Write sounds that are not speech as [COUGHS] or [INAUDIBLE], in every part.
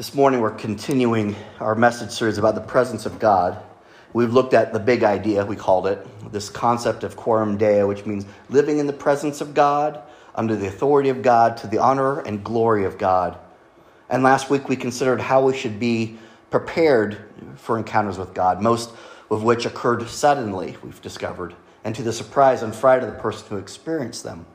This morning, we're continuing our message series about the presence of God. We've looked at the big idea, we called it, this concept of coram Deo, which means living in the presence of God, under the authority of God, to the honor and glory of God. And last week, we considered how we should be prepared for encounters with God, most of which occurred suddenly, we've discovered, and to the surprise and fright of the person who experienced them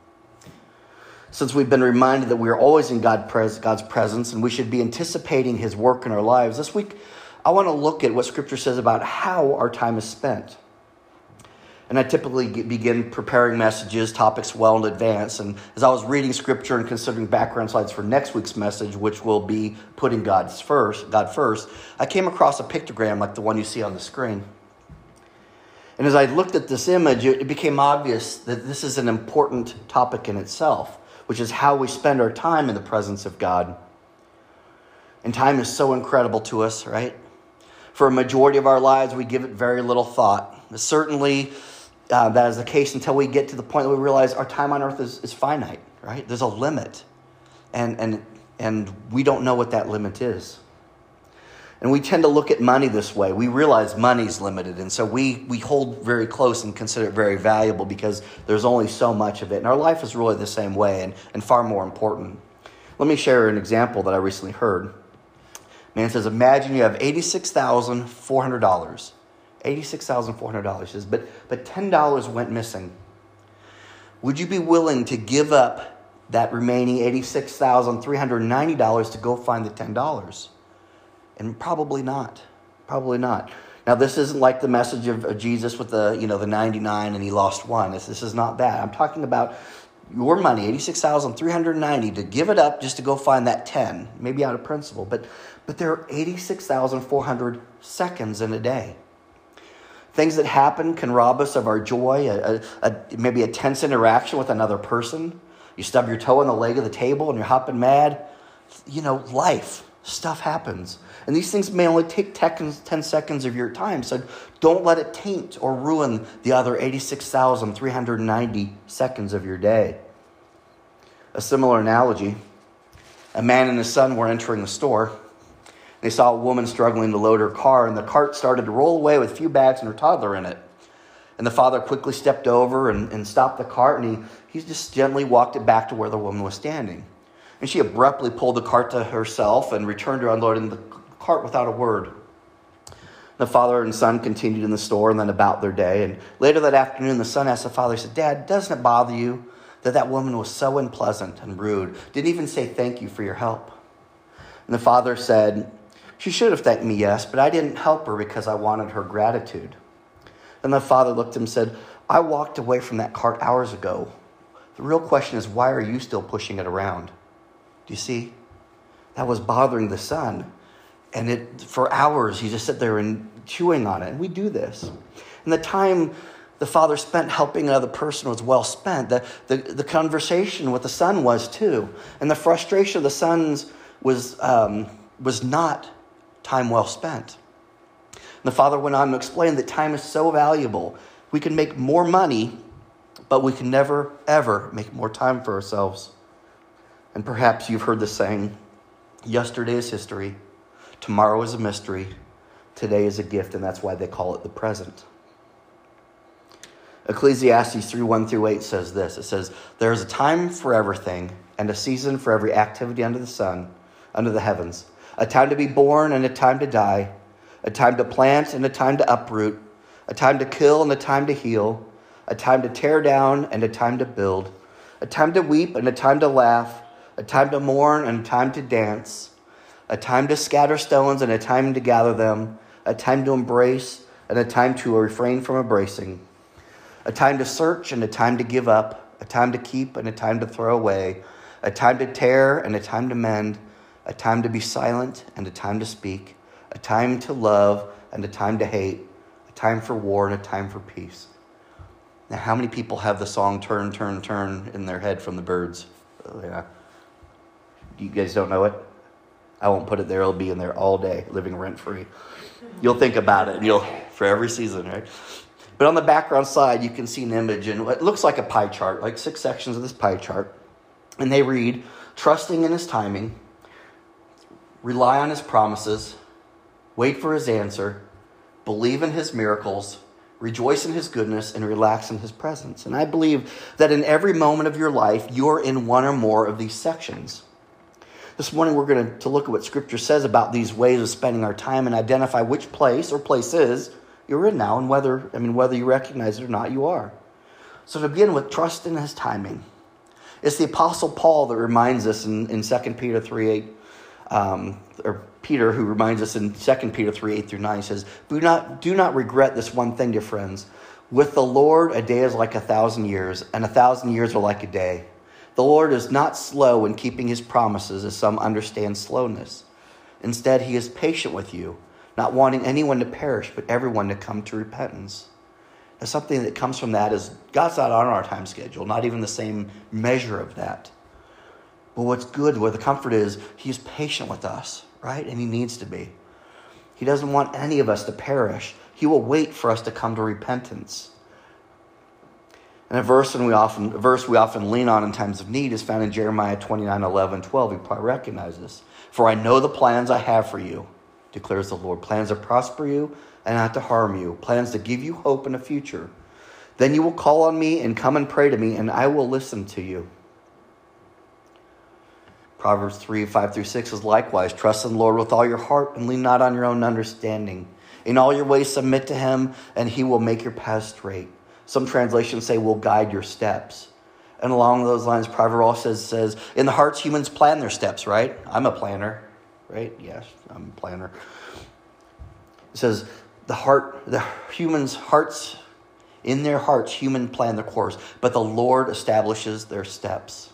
since we've been reminded that we are always in God's presence and we should be anticipating His work in our lives, this week I want to look at what Scripture says about how our time is spent. And I typically begin preparing messages, topics well in advance. And as I was reading Scripture and considering background slides for next week's message, which will be putting God's first, God first, I came across a pictogram like the one you see on the screen. And as I looked at this image, it became obvious that this is an important topic in itself which is how we spend our time in the presence of God. And time is so incredible to us, right? For a majority of our lives, we give it very little thought. Certainly, uh, that is the case until we get to the point that we realize our time on earth is, is finite, right? There's a limit. And, and, and we don't know what that limit is. And we tend to look at money this way. We realize money's limited, and so we, we hold very close and consider it very valuable because there's only so much of it. And our life is really the same way and, and far more important. Let me share an example that I recently heard. Man says, Imagine you have $86,400. $86,400 says, but, but $10 went missing. Would you be willing to give up that remaining $86,390 to go find the $10? And probably not. Probably not. Now, this isn't like the message of, of Jesus with the, you know, the 99 and he lost one. This, this is not that. I'm talking about your money, 86,390, to give it up just to go find that 10, maybe out of principle. But, but there are 86,400 seconds in a day. Things that happen can rob us of our joy, a, a, a, maybe a tense interaction with another person. You stub your toe on the leg of the table and you're hopping mad. You know, life, stuff happens. And these things may only take 10 seconds of your time. So don't let it taint or ruin the other 86,390 seconds of your day. A similar analogy a man and his son were entering the store. They saw a woman struggling to load her car, and the cart started to roll away with a few bags and her toddler in it. And the father quickly stepped over and, and stopped the cart, and he, he just gently walked it back to where the woman was standing. And she abruptly pulled the cart to herself and returned to unloading the without a word. The father and son continued in the store and then about their day. And later that afternoon, the son asked the father, he said, Dad, doesn't it bother you that that woman was so unpleasant and rude? Didn't even say thank you for your help. And the father said, She should have thanked me, yes, but I didn't help her because I wanted her gratitude. And the father looked at him and said, I walked away from that cart hours ago. The real question is, why are you still pushing it around? Do you see? That was bothering the son and it for hours you just sit there and chewing on it. And we do this. And the time the father spent helping another person was well spent. The, the, the conversation with the son was too. And the frustration of the sons was, um, was not time well spent. And the father went on to explain that time is so valuable. We can make more money, but we can never, ever make more time for ourselves. And perhaps you've heard the saying, yesterday is history, Tomorrow is a mystery. Today is a gift, and that's why they call it the present. Ecclesiastes 3 1 through 8 says this It says, There is a time for everything, and a season for every activity under the sun, under the heavens, a time to be born and a time to die, a time to plant and a time to uproot, a time to kill and a time to heal, a time to tear down and a time to build, a time to weep and a time to laugh, a time to mourn and a time to dance a time to scatter stones and a time to gather them, a time to embrace and a time to refrain from embracing, a time to search and a time to give up, a time to keep and a time to throw away, a time to tear and a time to mend, a time to be silent and a time to speak, a time to love and a time to hate, a time for war and a time for peace. Now, how many people have the song Turn, Turn, Turn in their head from the Byrds? Oh, yeah. You guys don't know it? I won't put it there. It'll be in there all day, living rent free. You'll think about it, and you'll for every season, right? But on the background side, you can see an image, and it looks like a pie chart, like six sections of this pie chart, and they read, "Trusting in His timing." rely on his promises, wait for his answer, believe in his miracles, rejoice in his goodness, and relax in his presence. And I believe that in every moment of your life, you're in one or more of these sections. This morning, we're going to look at what Scripture says about these ways of spending our time and identify which place or places you're in now, and whether, I mean, whether you recognize it or not, you are. So to begin with, trust in his timing. It's the Apostle Paul that reminds us in, in 2 Peter 3 8, um, or Peter who reminds us in 2 Peter 3 8 through 9, says, do not, do not regret this one thing, dear friends. With the Lord, a day is like a thousand years, and a thousand years are like a day. The Lord is not slow in keeping his promises, as some understand slowness. Instead, he is patient with you, not wanting anyone to perish, but everyone to come to repentance. And something that comes from that is God's not on our time schedule, not even the same measure of that. But what's good, where the comfort is, He's patient with us, right? And He needs to be. He doesn't want any of us to perish. He will wait for us to come to repentance. And a verse, and we often, verse we often lean on in times of need is found in Jeremiah 29 11, 12. You probably recognize this. For I know the plans I have for you, declares the Lord plans to prosper you and not to harm you, plans to give you hope in a future. Then you will call on me and come and pray to me, and I will listen to you. Proverbs 3 5 through 6 is likewise trust in the Lord with all your heart and lean not on your own understanding. In all your ways, submit to him, and he will make your path straight. Some translations say, will guide your steps. And along those lines, also says, says, in the hearts, humans plan their steps, right? I'm a planner, right? Yes, I'm a planner. It says, the heart, the humans' hearts, in their hearts, human plan their course, but the Lord establishes their steps.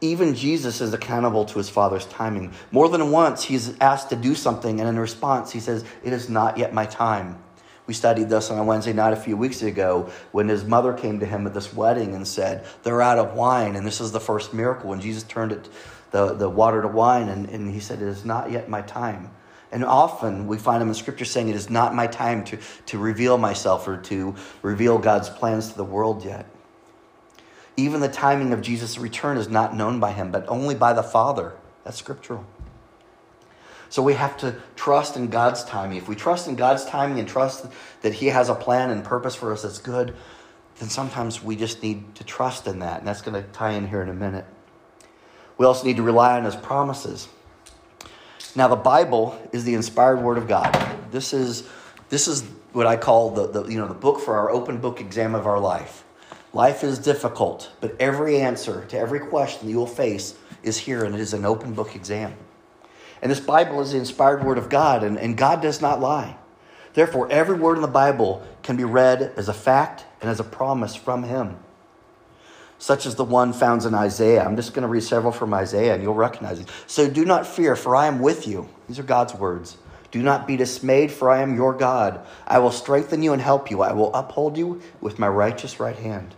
Even Jesus is accountable to his Father's timing. More than once, he's asked to do something, and in response, he says, It is not yet my time. We studied this on a Wednesday night a few weeks ago when his mother came to him at this wedding and said, They're out of wine. And this is the first miracle when Jesus turned it, the, the water to wine, and, and he said, It is not yet my time. And often we find him in scripture saying, It is not my time to, to reveal myself or to reveal God's plans to the world yet. Even the timing of Jesus' return is not known by him, but only by the Father. That's scriptural. So we have to trust in God's timing. If we trust in God's timing and trust that He has a plan and purpose for us that's good, then sometimes we just need to trust in that. And that's going to tie in here in a minute. We also need to rely on His promises. Now, the Bible is the inspired word of God. This is, this is what I call the, the, you know, the book for our open book exam of our life. Life is difficult, but every answer to every question you will face is here, and it is an open book exam. And this Bible is the inspired word of God, and, and God does not lie. Therefore, every word in the Bible can be read as a fact and as a promise from Him such as the one found in Isaiah. I'm just going to read several from Isaiah and you'll recognize it. So do not fear, for I am with you. These are God's words. Do not be dismayed, for I am your God. I will strengthen you and help you. I will uphold you with my righteous right hand.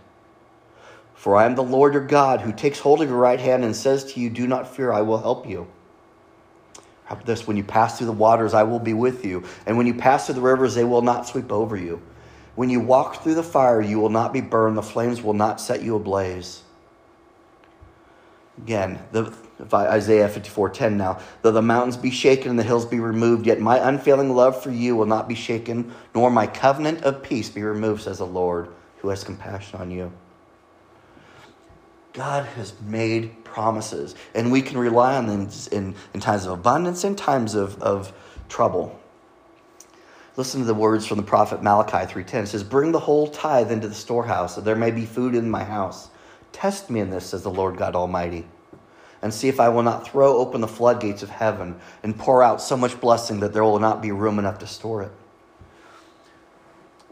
For I am the Lord your God, who takes hold of your right hand and says to you, Do not fear, I will help you. This? When you pass through the waters, I will be with you. And when you pass through the rivers, they will not sweep over you. When you walk through the fire, you will not be burned, the flames will not set you ablaze. Again, the, Isaiah 54:10 now, though the mountains be shaken and the hills be removed, yet my unfailing love for you will not be shaken, nor my covenant of peace be removed, says the Lord, who has compassion on you. God has made promises, and we can rely on them in, in times of abundance and times of, of trouble. Listen to the words from the prophet Malachi 3:10. It says, "Bring the whole tithe into the storehouse, that there may be food in my house. Test me in this," says the Lord God Almighty, "and see if I will not throw open the floodgates of heaven and pour out so much blessing that there will not be room enough to store it."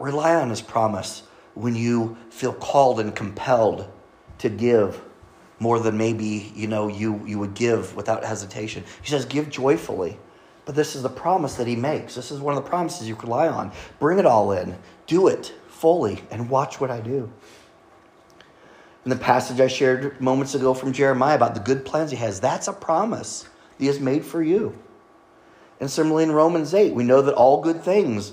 Rely on his promise when you feel called and compelled to give more than maybe, you know, you you would give without hesitation. He says, "Give joyfully." But this is the promise that he makes. This is one of the promises you rely on. Bring it all in, do it fully, and watch what I do. In the passage I shared moments ago from Jeremiah about the good plans he has, that's a promise he has made for you. And similarly in Romans 8, we know that all good things,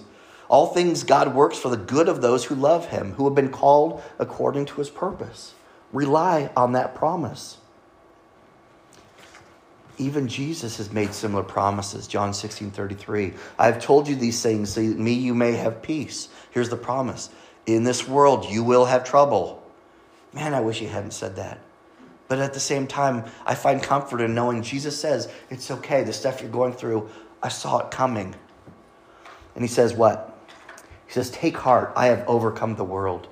all things God works for the good of those who love him, who have been called according to his purpose. Rely on that promise. Even Jesus has made similar promises. John 16 33. I have told you these things so that me you may have peace. Here's the promise In this world you will have trouble. Man, I wish he hadn't said that. But at the same time, I find comfort in knowing Jesus says, It's okay. The stuff you're going through, I saw it coming. And he says, What? He says, Take heart. I have overcome the world.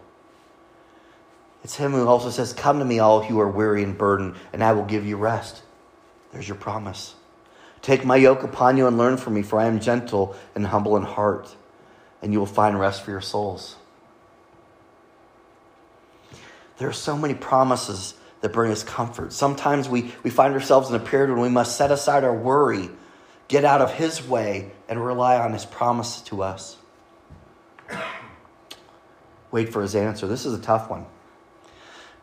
It's him who also says, Come to me, all who are weary and burdened, and I will give you rest. There's your promise. Take my yoke upon you and learn from me, for I am gentle and humble in heart, and you will find rest for your souls. There are so many promises that bring us comfort. Sometimes we, we find ourselves in a period when we must set aside our worry, get out of His way, and rely on His promise to us. Wait for His answer. This is a tough one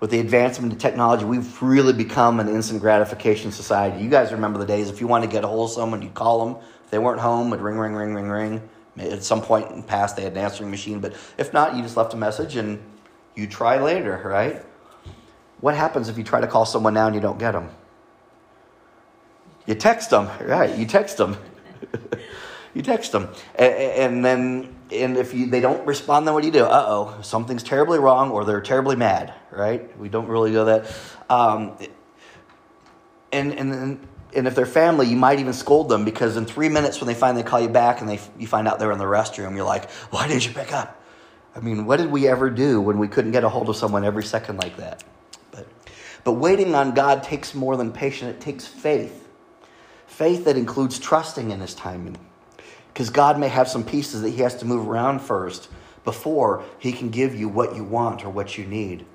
with the advancement of technology, we've really become an instant gratification society. You guys remember the days if you wanted to get a hold of someone, you'd call them. If they weren't home, it'd ring, ring, ring, ring, ring. At some point in the past, they had an answering machine, but if not, you just left a message and you try later, right? What happens if you try to call someone now and you don't get them? You text them, right? You text them. [LAUGHS] you text them. And, then and if you, they don't respond, then what do you do? Uh oh, something's terribly wrong, or they're terribly mad, right? We don't really go that. Um, and and and if they're family, you might even scold them because in three minutes, when they finally call you back and they you find out they're in the restroom, you're like, "Why didn't you pick up?" I mean, what did we ever do when we couldn't get a hold of someone every second like that? But but waiting on God takes more than patience; it takes faith, faith that includes trusting in His timing because God may have some pieces that He has to move around first before He can give you what you want or what you need.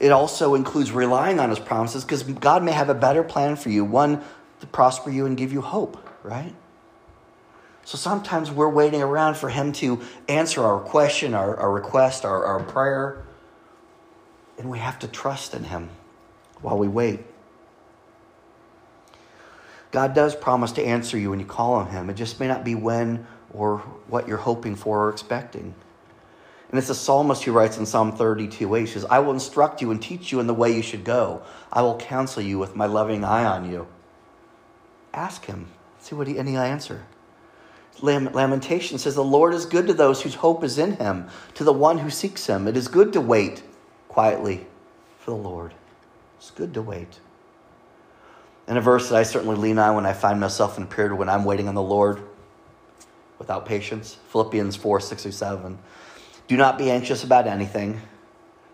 It also includes relying on His promises because God may have a better plan for you, one to prosper you and give you hope, right? So sometimes we're waiting around for Him to answer our question, our, our request, our, our prayer, and we have to trust in Him while we wait. God does promise to answer you when you call on Him. It just may not be when or what you're hoping for or expecting. And it's the psalmist who writes in Psalm 32 8, he says, I will instruct you and teach you in the way you should go. I will counsel you with my loving eye on you. Ask him. See what he, any answer. Lamentation says, The Lord is good to those whose hope is in him, to the one who seeks him. It is good to wait quietly for the Lord. It's good to wait. And a verse that I certainly lean on when I find myself in a period when I'm waiting on the Lord without patience. Philippians 4 6 through 7. Do not be anxious about anything,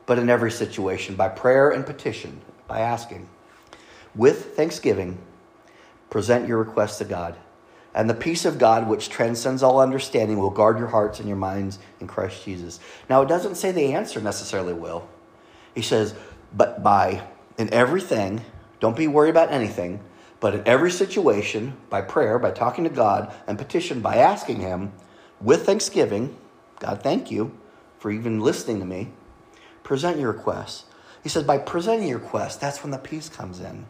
but in every situation, by prayer and petition, by asking, with thanksgiving, present your requests to God. And the peace of God, which transcends all understanding, will guard your hearts and your minds in Christ Jesus. Now, it doesn't say the answer necessarily will. He says, but by in everything, don't be worried about anything, but in every situation, by prayer, by talking to God, and petition, by asking Him with thanksgiving, God, thank you for even listening to me, present your requests. He says, by presenting your request, that's when the peace comes in.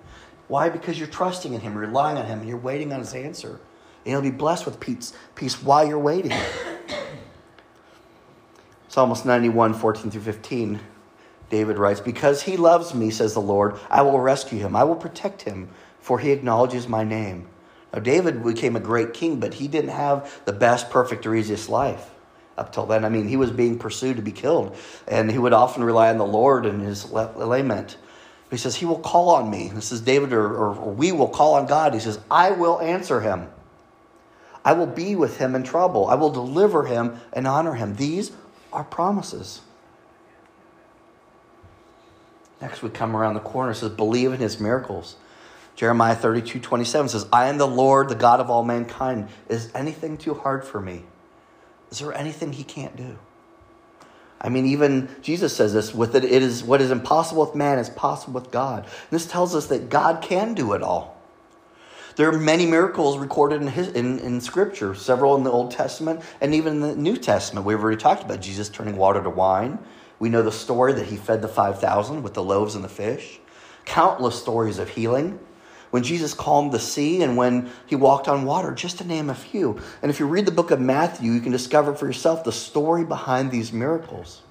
Why? Because you're trusting in Him, relying on Him, and you're waiting on His answer. And you'll be blessed with peace, peace while you're waiting. [COUGHS] Psalms 91, 14 through 15. David writes, Because he loves me, says the Lord, I will rescue him. I will protect him, for he acknowledges my name. Now, David became a great king, but he didn't have the best, perfect, or easiest life up till then. I mean, he was being pursued to be killed, and he would often rely on the Lord in his lament. He says, He will call on me. This is David, or, or, or we will call on God. He says, I will answer him. I will be with him in trouble. I will deliver him and honor him. These are promises. Next, we come around the corner. It says, Believe in his miracles. Jeremiah 32 27 says, I am the Lord, the God of all mankind. Is anything too hard for me? Is there anything he can't do? I mean, even Jesus says this with it, it is what is impossible with man is possible with God. And this tells us that God can do it all. There are many miracles recorded in, his, in, in Scripture, several in the Old Testament and even in the New Testament. We've already talked about Jesus turning water to wine. We know the story that he fed the 5,000 with the loaves and the fish. Countless stories of healing. When Jesus calmed the sea and when he walked on water, just to name a few. And if you read the book of Matthew, you can discover for yourself the story behind these miracles.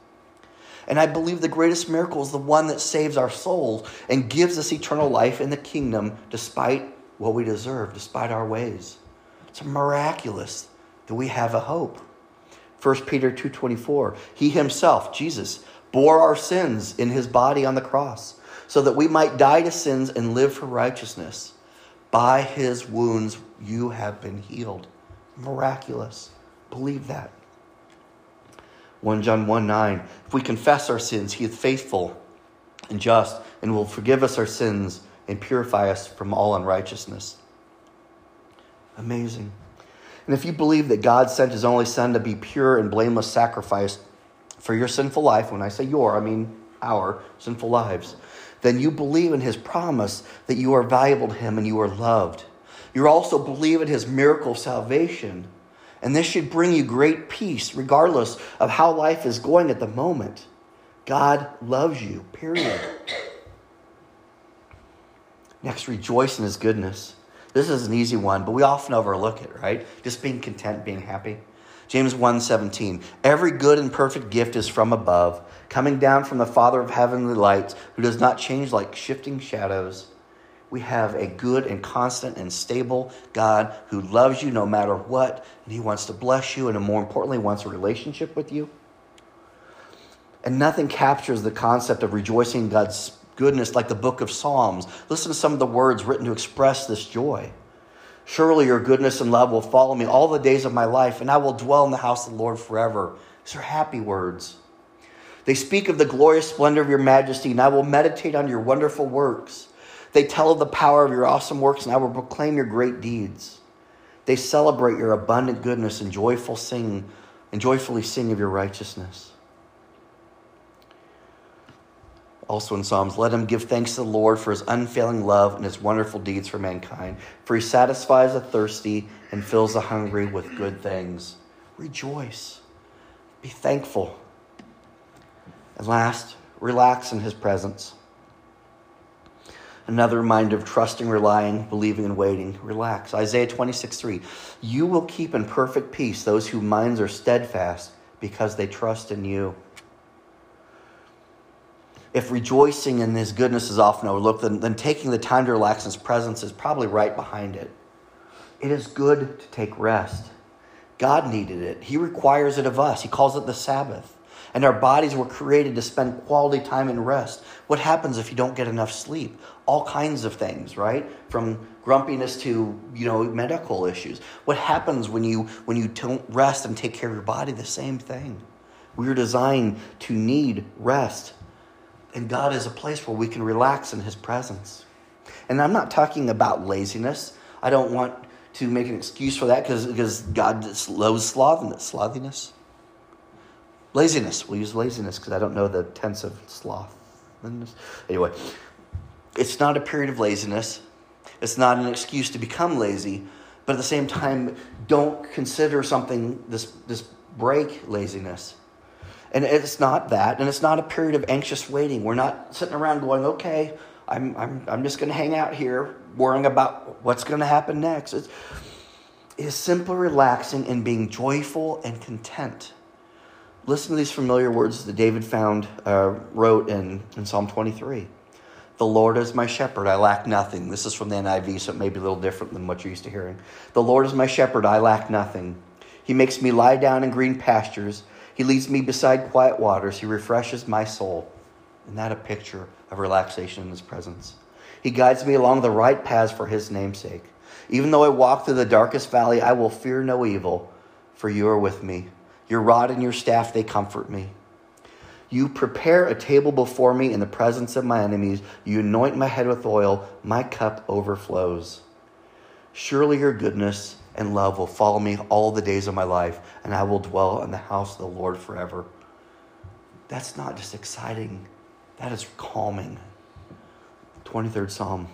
And I believe the greatest miracle is the one that saves our souls and gives us eternal life in the kingdom despite what we deserve, despite our ways. It's miraculous that we have a hope. 1 Peter 2:24 He himself, Jesus, bore our sins in his body on the cross so that we might die to sins and live for righteousness. By his wounds you have been healed. Miraculous. Believe that. 1 John 1 9. If we confess our sins, he is faithful and just and will forgive us our sins and purify us from all unrighteousness. Amazing. And if you believe that God sent his only Son to be pure and blameless sacrifice for your sinful life, when I say your, I mean our sinful lives, then you believe in his promise that you are valuable to him and you are loved. You also believe in his miracle of salvation and this should bring you great peace, regardless of how life is going at the moment. God loves you, period. [COUGHS] Next, rejoice in his goodness. This is an easy one, but we often overlook it, right? Just being content, being happy. James 1:17 Every good and perfect gift is from above, coming down from the Father of heavenly lights, who does not change like shifting shadows we have a good and constant and stable God who loves you no matter what, and He wants to bless you, and more importantly, wants a relationship with you. And nothing captures the concept of rejoicing in God's goodness like the book of Psalms. Listen to some of the words written to express this joy. Surely your goodness and love will follow me all the days of my life, and I will dwell in the house of the Lord forever. These are happy words. They speak of the glorious splendor of your majesty, and I will meditate on your wonderful works. They tell of the power of your awesome works, and I will proclaim your great deeds. They celebrate your abundant goodness and joyful sing and joyfully sing of your righteousness. Also in Psalms, let him give thanks to the Lord for his unfailing love and his wonderful deeds for mankind. For he satisfies the thirsty and fills the hungry with good things. Rejoice. Be thankful. And last, relax in his presence. Another reminder of trusting, relying, believing, and waiting. Relax. Isaiah 26, 3. You will keep in perfect peace those whose minds are steadfast because they trust in you. If rejoicing in his goodness is often overlooked, then, then taking the time to relax in his presence is probably right behind it. It is good to take rest. God needed it, he requires it of us. He calls it the Sabbath and our bodies were created to spend quality time in rest. What happens if you don't get enough sleep? All kinds of things, right? From grumpiness to, you know, medical issues. What happens when you when you don't rest and take care of your body? The same thing. We are designed to need rest. And God is a place where we can relax in his presence. And I'm not talking about laziness. I don't want to make an excuse for that because God loves slothiness. Laziness. We'll use laziness because I don't know the tense of sloth. Anyway, it's not a period of laziness. It's not an excuse to become lazy, but at the same time, don't consider something this this break laziness. And it's not that, and it's not a period of anxious waiting. We're not sitting around going, okay, I'm, I'm, I'm just going to hang out here worrying about what's going to happen next. It's, it's simply relaxing and being joyful and content. Listen to these familiar words that David found, uh, wrote in, in Psalm 23. The Lord is my shepherd, I lack nothing. This is from the NIV, so it may be a little different than what you're used to hearing. The Lord is my shepherd, I lack nothing. He makes me lie down in green pastures. He leads me beside quiet waters. He refreshes my soul. Isn't that a picture of relaxation in His presence? He guides me along the right paths for His namesake. Even though I walk through the darkest valley, I will fear no evil, for you are with me. Your rod and your staff, they comfort me. You prepare a table before me in the presence of my enemies. You anoint my head with oil. My cup overflows. Surely your goodness and love will follow me all the days of my life, and I will dwell in the house of the Lord forever. That's not just exciting, that is calming. 23rd Psalm.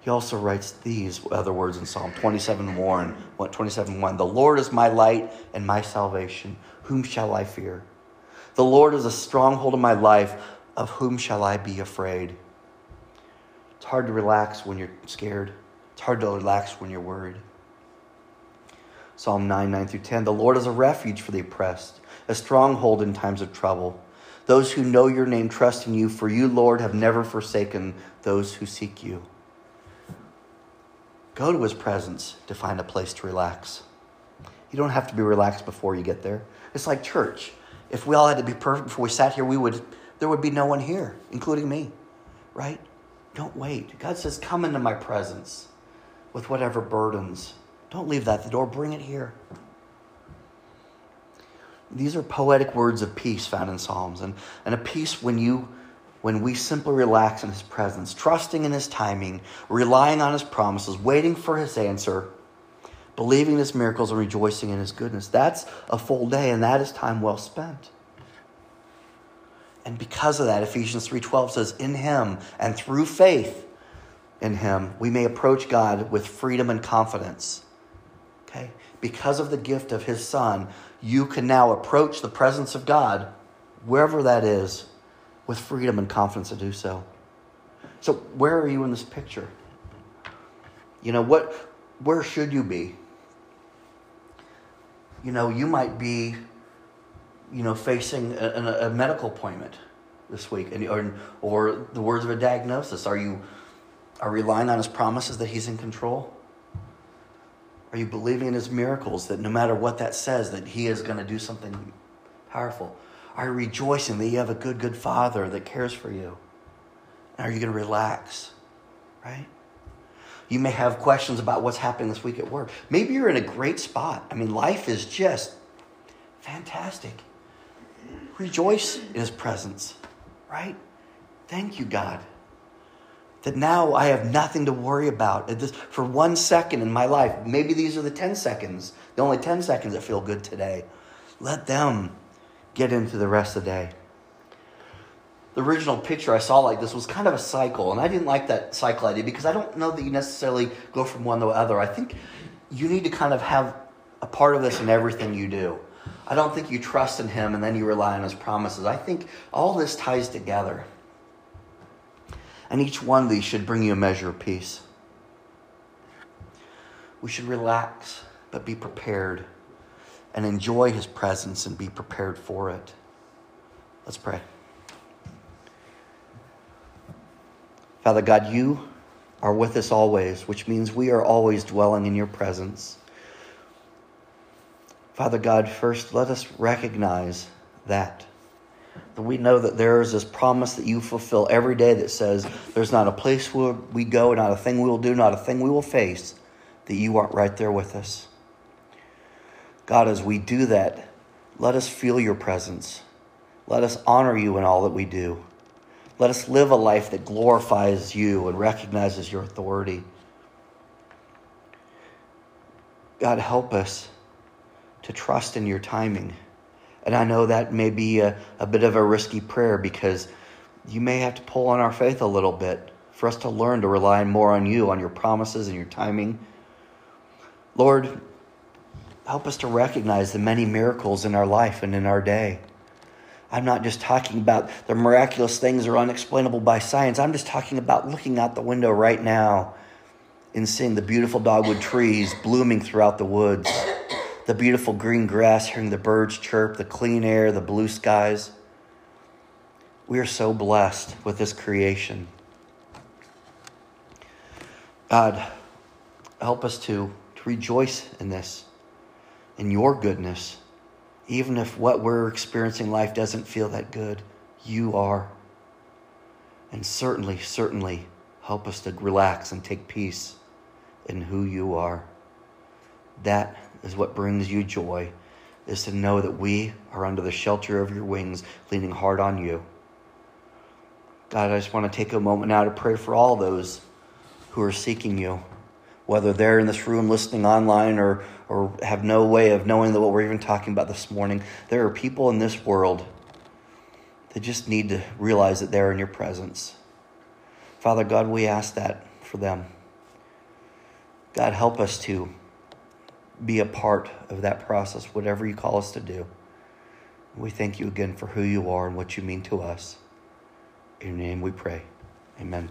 He also writes these other words in Psalm 27 1, 27 1. The Lord is my light and my salvation. Whom shall I fear? The Lord is a stronghold of my life. Of whom shall I be afraid? It's hard to relax when you're scared. It's hard to relax when you're worried. Psalm 9, 9 through 10. The Lord is a refuge for the oppressed, a stronghold in times of trouble. Those who know your name trust in you, for you, Lord, have never forsaken those who seek you. Go to his presence to find a place to relax. You don't have to be relaxed before you get there. It's like church. If we all had to be perfect before we sat here, we would there would be no one here, including me. Right? Don't wait. God says, "Come into my presence with whatever burdens. Don't leave that at the door. Bring it here." These are poetic words of peace found in Psalms, and, and a peace when you when we simply relax in his presence, trusting in his timing, relying on his promises, waiting for his answer, believing his miracles and rejoicing in his goodness. That's a full day and that is time well spent. And because of that, Ephesians 3:12 says, "In him and through faith in him, we may approach God with freedom and confidence." Okay? Because of the gift of his son, you can now approach the presence of God wherever that is with freedom and confidence to do so. So, where are you in this picture? You know, what where should you be? You know, you might be you know facing a, a medical appointment this week and or, or the words of a diagnosis. Are you are relying on his promises that he's in control? Are you believing in his miracles that no matter what that says that he is going to do something powerful? Are you rejoicing that you have a good, good father that cares for you? And are you going to relax? Right? You may have questions about what's happening this week at work. Maybe you're in a great spot. I mean, life is just fantastic. Rejoice in his presence, right? Thank you, God. That now I have nothing to worry about. For one second in my life, maybe these are the 10 seconds, the only 10 seconds that feel good today. Let them get into the rest of the day. The original picture I saw like this was kind of a cycle, and I didn't like that cycle idea because I don't know that you necessarily go from one to the other. I think you need to kind of have a part of this in everything you do. I don't think you trust in Him and then you rely on His promises. I think all this ties together. And each one of these should bring you a measure of peace. We should relax, but be prepared and enjoy his presence and be prepared for it. Let's pray. Father God, you are with us always, which means we are always dwelling in your presence. Father God, first let us recognize that. We know that there is this promise that you fulfill every day that says there's not a place where we go, not a thing we will do, not a thing we will face, that you aren't right there with us. God, as we do that, let us feel your presence. Let us honor you in all that we do. Let us live a life that glorifies you and recognizes your authority. God, help us to trust in your timing. And I know that may be a, a bit of a risky prayer because you may have to pull on our faith a little bit for us to learn to rely more on you, on your promises and your timing. Lord, help us to recognize the many miracles in our life and in our day. I'm not just talking about the miraculous things or unexplainable by science. I'm just talking about looking out the window right now and seeing the beautiful dogwood trees blooming throughout the woods, the beautiful green grass, hearing the birds chirp, the clean air, the blue skies. We are so blessed with this creation. God, help us to, to rejoice in this in your goodness, even if what we're experiencing life doesn't feel that good, you are. And certainly, certainly help us to relax and take peace in who you are. That is what brings you joy, is to know that we are under the shelter of your wings, leaning hard on you. God, I just want to take a moment now to pray for all those who are seeking you whether they're in this room listening online or, or have no way of knowing that what we're even talking about this morning, there are people in this world that just need to realize that they're in your presence. Father God, we ask that for them. God, help us to be a part of that process, whatever you call us to do. We thank you again for who you are and what you mean to us. In your name we pray. Amen.